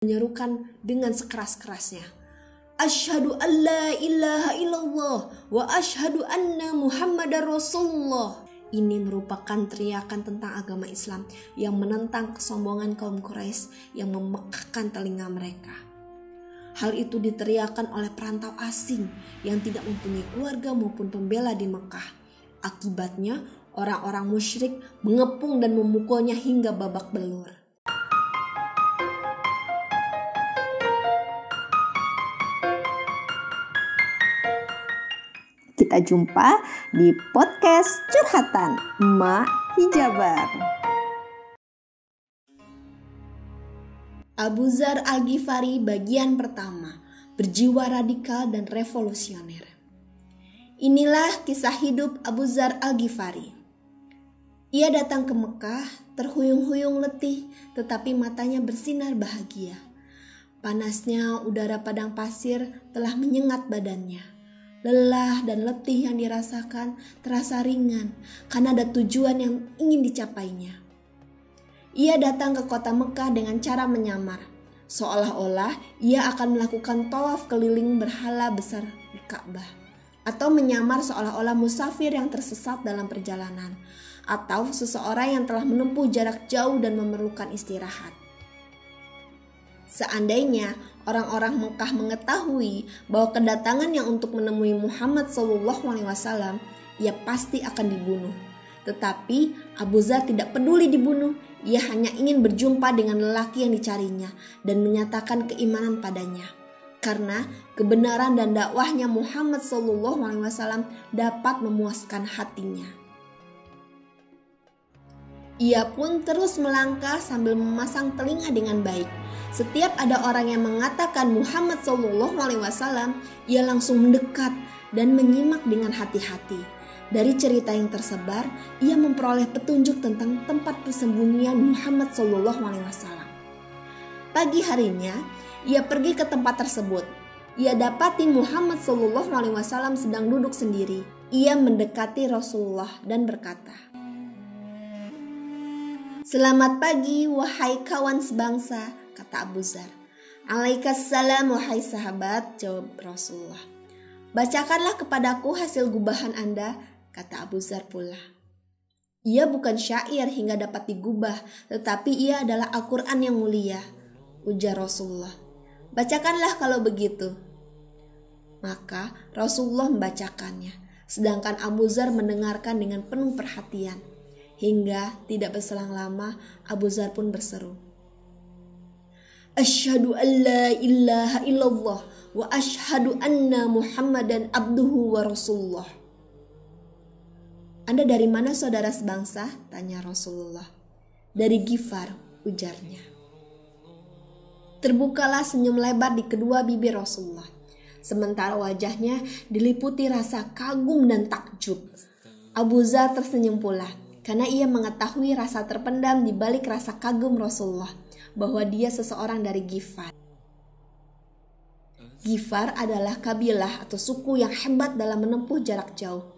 menyerukan dengan sekeras-kerasnya. Asyhadu an la ilaha illallah wa asyhadu anna muhammadar rasulullah. Ini merupakan teriakan tentang agama Islam yang menentang kesombongan kaum Quraisy yang memekakkan telinga mereka. Hal itu diteriakan oleh perantau asing yang tidak mempunyai keluarga maupun pembela di Mekah. Akibatnya, orang-orang musyrik mengepung dan memukulnya hingga babak belur. Kita jumpa di podcast Curhatan Emak Hijabar. Abu Zar Al-Ghifari bagian pertama, berjiwa radikal dan revolusioner. Inilah kisah hidup Abu Zar Al-Ghifari. Ia datang ke Mekah terhuyung-huyung letih tetapi matanya bersinar bahagia. Panasnya udara padang pasir telah menyengat badannya. Lelah dan letih yang dirasakan terasa ringan karena ada tujuan yang ingin dicapainya. Ia datang ke kota Mekah dengan cara menyamar, seolah-olah ia akan melakukan tawaf keliling berhala besar di Ka'bah, atau menyamar seolah-olah musafir yang tersesat dalam perjalanan, atau seseorang yang telah menempuh jarak jauh dan memerlukan istirahat. Seandainya orang-orang Mekah mengetahui bahwa kedatangan yang untuk menemui Muhammad SAW, ia pasti akan dibunuh. Tetapi Abu Zar tidak peduli dibunuh, ia hanya ingin berjumpa dengan lelaki yang dicarinya dan menyatakan keimanan padanya. Karena kebenaran dan dakwahnya Muhammad SAW dapat memuaskan hatinya. Ia pun terus melangkah sambil memasang telinga dengan baik setiap ada orang yang mengatakan Muhammad Shallallahu Alaihi Wasallam, ia langsung mendekat dan menyimak dengan hati-hati. Dari cerita yang tersebar, ia memperoleh petunjuk tentang tempat persembunyian Muhammad Shallallahu Alaihi Wasallam. Pagi harinya, ia pergi ke tempat tersebut. Ia dapati Muhammad Shallallahu Alaihi Wasallam sedang duduk sendiri. Ia mendekati Rasulullah dan berkata, Selamat pagi, wahai kawan sebangsa kata Abu Zar. Alaikassalam wahai sahabat, jawab Rasulullah. Bacakanlah kepadaku hasil gubahan Anda, kata Abu Zar pula. Ia bukan syair hingga dapat digubah, tetapi ia adalah Al-Quran yang mulia, ujar Rasulullah. Bacakanlah kalau begitu. Maka Rasulullah membacakannya, sedangkan Abu Zar mendengarkan dengan penuh perhatian. Hingga tidak berselang lama, Abu Zar pun berseru, Asyhadu an la ilaha illallah wa asyhadu anna Muhammadan abduhu wa rasulullah. Anda dari mana saudara sebangsa? Tanya Rasulullah. Dari Gifar, ujarnya. Terbukalah senyum lebar di kedua bibir Rasulullah. Sementara wajahnya diliputi rasa kagum dan takjub. Abu Zar tersenyum pula karena ia mengetahui rasa terpendam di balik rasa kagum Rasulullah bahwa dia seseorang dari Gifar. Gifar adalah kabilah atau suku yang hebat dalam menempuh jarak jauh.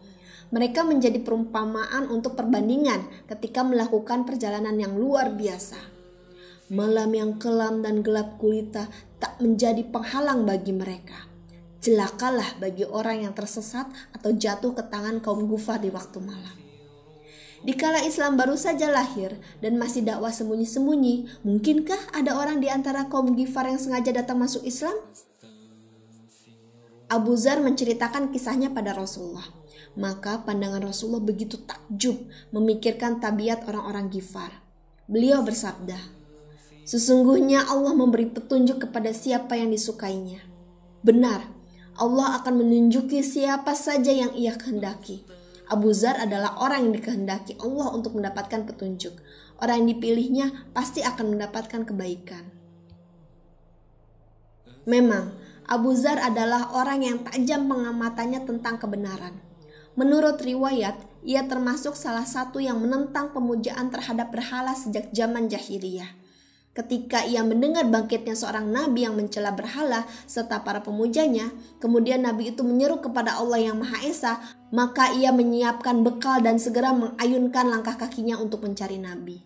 Mereka menjadi perumpamaan untuk perbandingan ketika melakukan perjalanan yang luar biasa. Malam yang kelam dan gelap gulita tak menjadi penghalang bagi mereka. Celakalah bagi orang yang tersesat atau jatuh ke tangan kaum gufar di waktu malam. Dikala Islam baru saja lahir dan masih dakwah sembunyi-sembunyi, mungkinkah ada orang di antara kaum Gifar yang sengaja datang masuk Islam? Abu Zar menceritakan kisahnya pada Rasulullah. Maka pandangan Rasulullah begitu takjub memikirkan tabiat orang-orang Gifar. Beliau bersabda, Sesungguhnya Allah memberi petunjuk kepada siapa yang disukainya. Benar, Allah akan menunjuki siapa saja yang ia kehendaki Abu Zar adalah orang yang dikehendaki Allah untuk mendapatkan petunjuk. Orang yang dipilihnya pasti akan mendapatkan kebaikan. Memang, Abu Zar adalah orang yang tajam pengamatannya tentang kebenaran. Menurut riwayat, ia termasuk salah satu yang menentang pemujaan terhadap berhala sejak zaman jahiliyah. Ketika ia mendengar bangkitnya seorang nabi yang mencela berhala serta para pemujanya, kemudian nabi itu menyeru kepada Allah yang Maha Esa, maka ia menyiapkan bekal dan segera mengayunkan langkah kakinya untuk mencari nabi.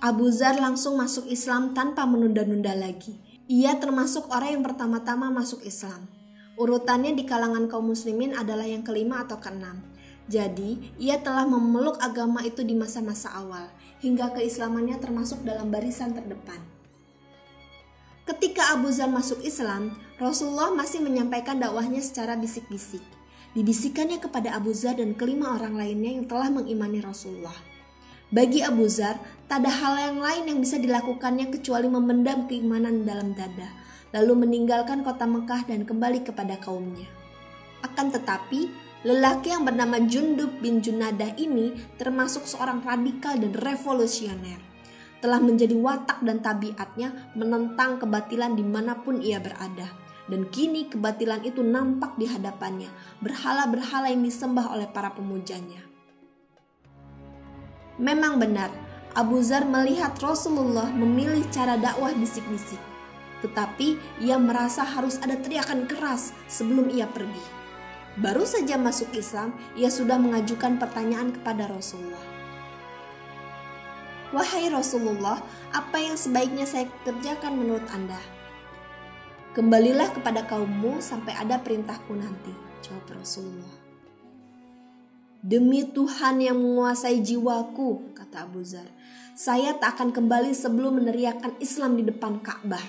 Abu Zar langsung masuk Islam tanpa menunda-nunda lagi. Ia termasuk orang yang pertama-tama masuk Islam. Urutannya di kalangan kaum muslimin adalah yang kelima atau keenam. Jadi, ia telah memeluk agama itu di masa-masa awal, hingga keislamannya termasuk dalam barisan terdepan. Ketika Abu Zar masuk Islam, Rasulullah masih menyampaikan dakwahnya secara bisik-bisik. Dibisikannya kepada Abu Zar dan kelima orang lainnya yang telah mengimani Rasulullah. Bagi Abu Zar, tak ada hal yang lain yang bisa dilakukannya kecuali memendam keimanan dalam dada, lalu meninggalkan kota Mekah dan kembali kepada kaumnya. Akan tetapi, lelaki yang bernama Jundub bin Junadah ini termasuk seorang radikal dan revolusioner. Telah menjadi watak dan tabiatnya menentang kebatilan di mana pun ia berada. Dan kini kebatilan itu nampak di hadapannya, berhala-berhala yang disembah oleh para pemujanya. Memang benar, Abu Zar melihat Rasulullah memilih cara dakwah bisik-bisik. Tetapi ia merasa harus ada teriakan keras sebelum ia pergi. Baru saja masuk Islam, ia sudah mengajukan pertanyaan kepada Rasulullah. Wahai Rasulullah, apa yang sebaiknya saya kerjakan menurut Anda? Kembalilah kepada kaummu sampai ada perintahku nanti, jawab Rasulullah. Demi Tuhan yang menguasai jiwaku, kata Abu Zar, saya tak akan kembali sebelum meneriakkan Islam di depan Ka'bah.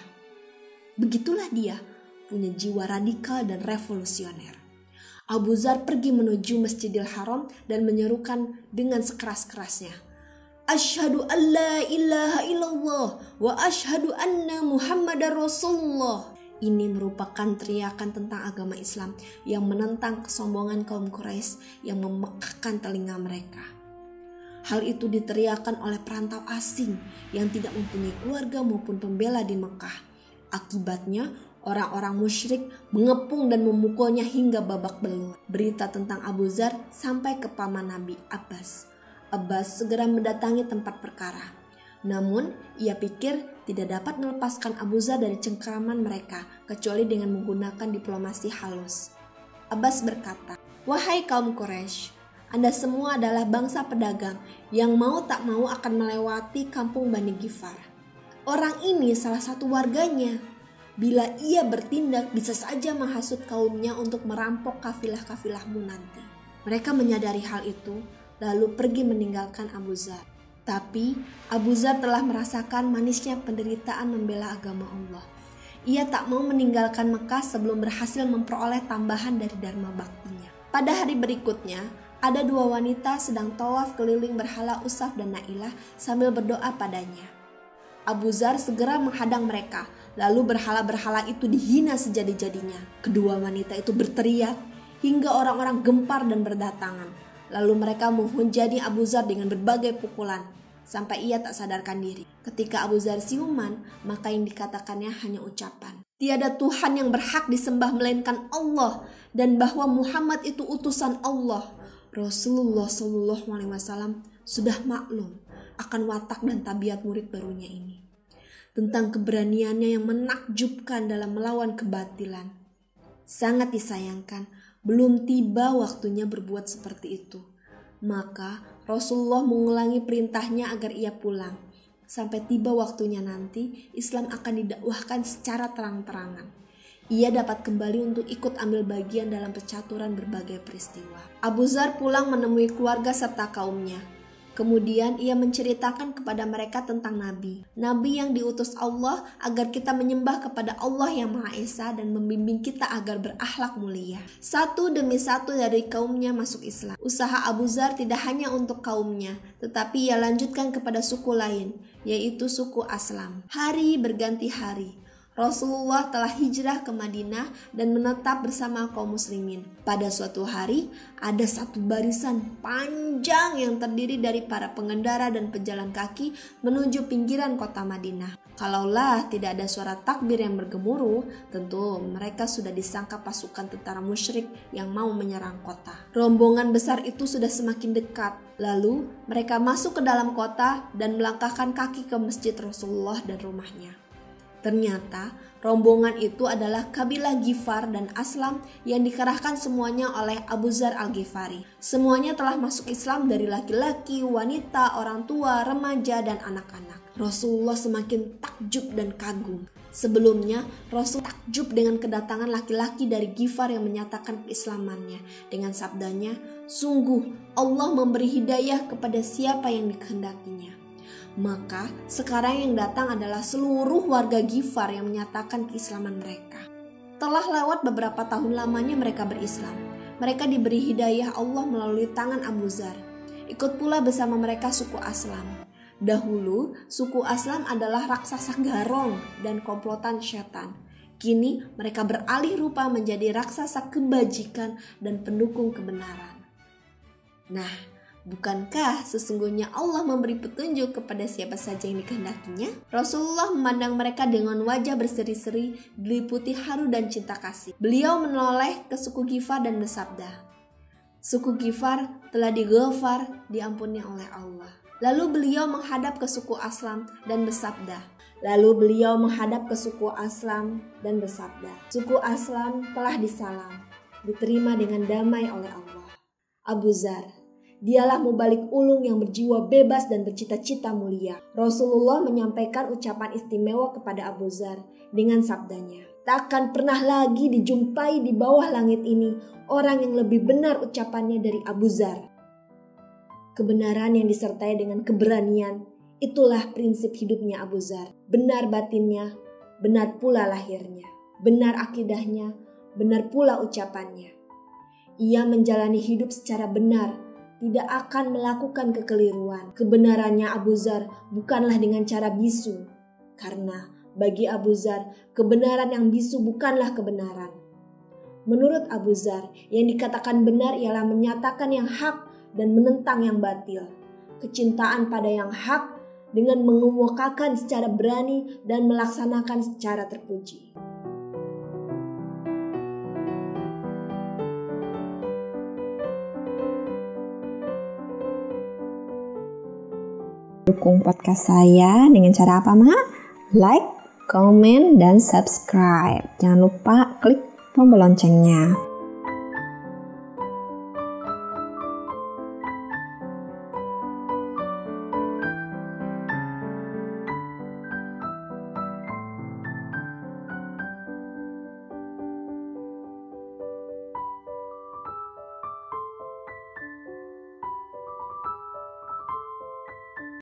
Begitulah dia, punya jiwa radikal dan revolusioner. Abu Zar pergi menuju Masjidil Haram dan menyerukan dengan sekeras-kerasnya. Ashadu an la ilaha illallah wa ashadu anna muhammadar rasulullah. Ini merupakan teriakan tentang agama Islam yang menentang kesombongan kaum Quraisy yang memekakkan telinga mereka. Hal itu diteriakan oleh perantau asing yang tidak mempunyai keluarga maupun pembela di Mekah. Akibatnya, orang-orang musyrik mengepung dan memukulnya hingga babak belur. Berita tentang Abu Zar sampai ke paman Nabi Abbas. Abbas segera mendatangi tempat perkara. Namun, ia pikir tidak dapat melepaskan Abu Zar dari cengkraman mereka kecuali dengan menggunakan diplomasi halus. Abbas berkata, Wahai kaum Quraisy, Anda semua adalah bangsa pedagang yang mau tak mau akan melewati kampung Bani Gifar. Orang ini salah satu warganya. Bila ia bertindak bisa saja menghasut kaumnya untuk merampok kafilah-kafilahmu nanti. Mereka menyadari hal itu, lalu pergi meninggalkan Abu Zar. Tapi Abu Zar telah merasakan manisnya penderitaan membela agama Allah. Ia tak mau meninggalkan Mekah sebelum berhasil memperoleh tambahan dari Dharma Baktinya. Pada hari berikutnya, ada dua wanita sedang tawaf keliling berhala Usaf dan Nailah sambil berdoa padanya. Abu Zar segera menghadang mereka, lalu berhala-berhala itu dihina sejadi-jadinya. Kedua wanita itu berteriak hingga orang-orang gempar dan berdatangan. Lalu mereka menghujani Abu Zar dengan berbagai pukulan sampai ia tak sadarkan diri. Ketika Abu Zar siuman, maka yang dikatakannya hanya ucapan. Tiada Tuhan yang berhak disembah melainkan Allah dan bahwa Muhammad itu utusan Allah. Rasulullah Shallallahu Alaihi Wasallam sudah maklum akan watak dan tabiat murid barunya ini tentang keberaniannya yang menakjubkan dalam melawan kebatilan. Sangat disayangkan, belum tiba waktunya berbuat seperti itu. Maka Rasulullah mengulangi perintahnya agar ia pulang. Sampai tiba waktunya nanti, Islam akan didakwahkan secara terang-terangan. Ia dapat kembali untuk ikut ambil bagian dalam percaturan berbagai peristiwa. Abu Zar pulang menemui keluarga serta kaumnya. Kemudian ia menceritakan kepada mereka tentang Nabi. Nabi yang diutus Allah agar kita menyembah kepada Allah yang Maha Esa dan membimbing kita agar berakhlak mulia. Satu demi satu dari kaumnya masuk Islam. Usaha Abu Zar tidak hanya untuk kaumnya, tetapi ia lanjutkan kepada suku lain, yaitu suku Aslam. Hari berganti hari. Rasulullah telah hijrah ke Madinah dan menetap bersama kaum muslimin. Pada suatu hari, ada satu barisan panjang yang terdiri dari para pengendara dan pejalan kaki menuju pinggiran kota Madinah. Kalaulah tidak ada suara takbir yang bergemuruh, tentu mereka sudah disangka pasukan tentara musyrik yang mau menyerang kota. Rombongan besar itu sudah semakin dekat. Lalu mereka masuk ke dalam kota dan melangkahkan kaki ke masjid Rasulullah dan rumahnya. Ternyata rombongan itu adalah kabilah Gifar dan Aslam yang dikerahkan semuanya oleh Abu Zar al-Ghifari. Semuanya telah masuk Islam dari laki-laki, wanita, orang tua, remaja, dan anak-anak. Rasulullah semakin takjub dan kagum. Sebelumnya, Rasul takjub dengan kedatangan laki-laki dari Gifar yang menyatakan keislamannya. Dengan sabdanya, sungguh Allah memberi hidayah kepada siapa yang dikehendakinya. Maka sekarang yang datang adalah seluruh warga Gifar yang menyatakan keislaman mereka. Telah lewat beberapa tahun lamanya mereka berislam. Mereka diberi hidayah Allah melalui tangan Abu Zar. Ikut pula bersama mereka suku Aslam. Dahulu, suku Aslam adalah raksasa garong dan komplotan setan. Kini mereka beralih rupa menjadi raksasa kebajikan dan pendukung kebenaran. Nah, bukankah sesungguhnya Allah memberi petunjuk kepada siapa saja yang dikehendakinya? Rasulullah memandang mereka dengan wajah berseri-seri, diliputi haru dan cinta kasih. Beliau menoleh ke suku Gifar dan bersabda, Suku Gifar telah digofar, diampuni oleh Allah. Lalu beliau menghadap ke suku Aslam dan bersabda. Lalu beliau menghadap ke suku Aslam dan bersabda, Suku Aslam telah disalam, diterima dengan damai oleh Allah. Abu Zar, dialah mubalik ulung yang berjiwa bebas dan bercita-cita mulia. Rasulullah menyampaikan ucapan istimewa kepada Abu Zar dengan sabdanya, Takkan pernah lagi dijumpai di bawah langit ini orang yang lebih benar ucapannya dari Abu Zar. Kebenaran yang disertai dengan keberanian, itulah prinsip hidupnya Abu Zar. Benar batinnya, benar pula lahirnya. Benar akidahnya, benar pula ucapannya. Ia menjalani hidup secara benar, tidak akan melakukan kekeliruan. Kebenarannya Abu Zar bukanlah dengan cara bisu, karena bagi Abu Zar, kebenaran yang bisu bukanlah kebenaran. Menurut Abu Zar, yang dikatakan benar ialah menyatakan yang hak dan menentang yang batil. Kecintaan pada yang hak dengan mengemukakan secara berani dan melaksanakan secara terpuji. Dukung podcast saya dengan cara apa, Ma? Like, comment, dan subscribe. Jangan lupa klik tombol loncengnya.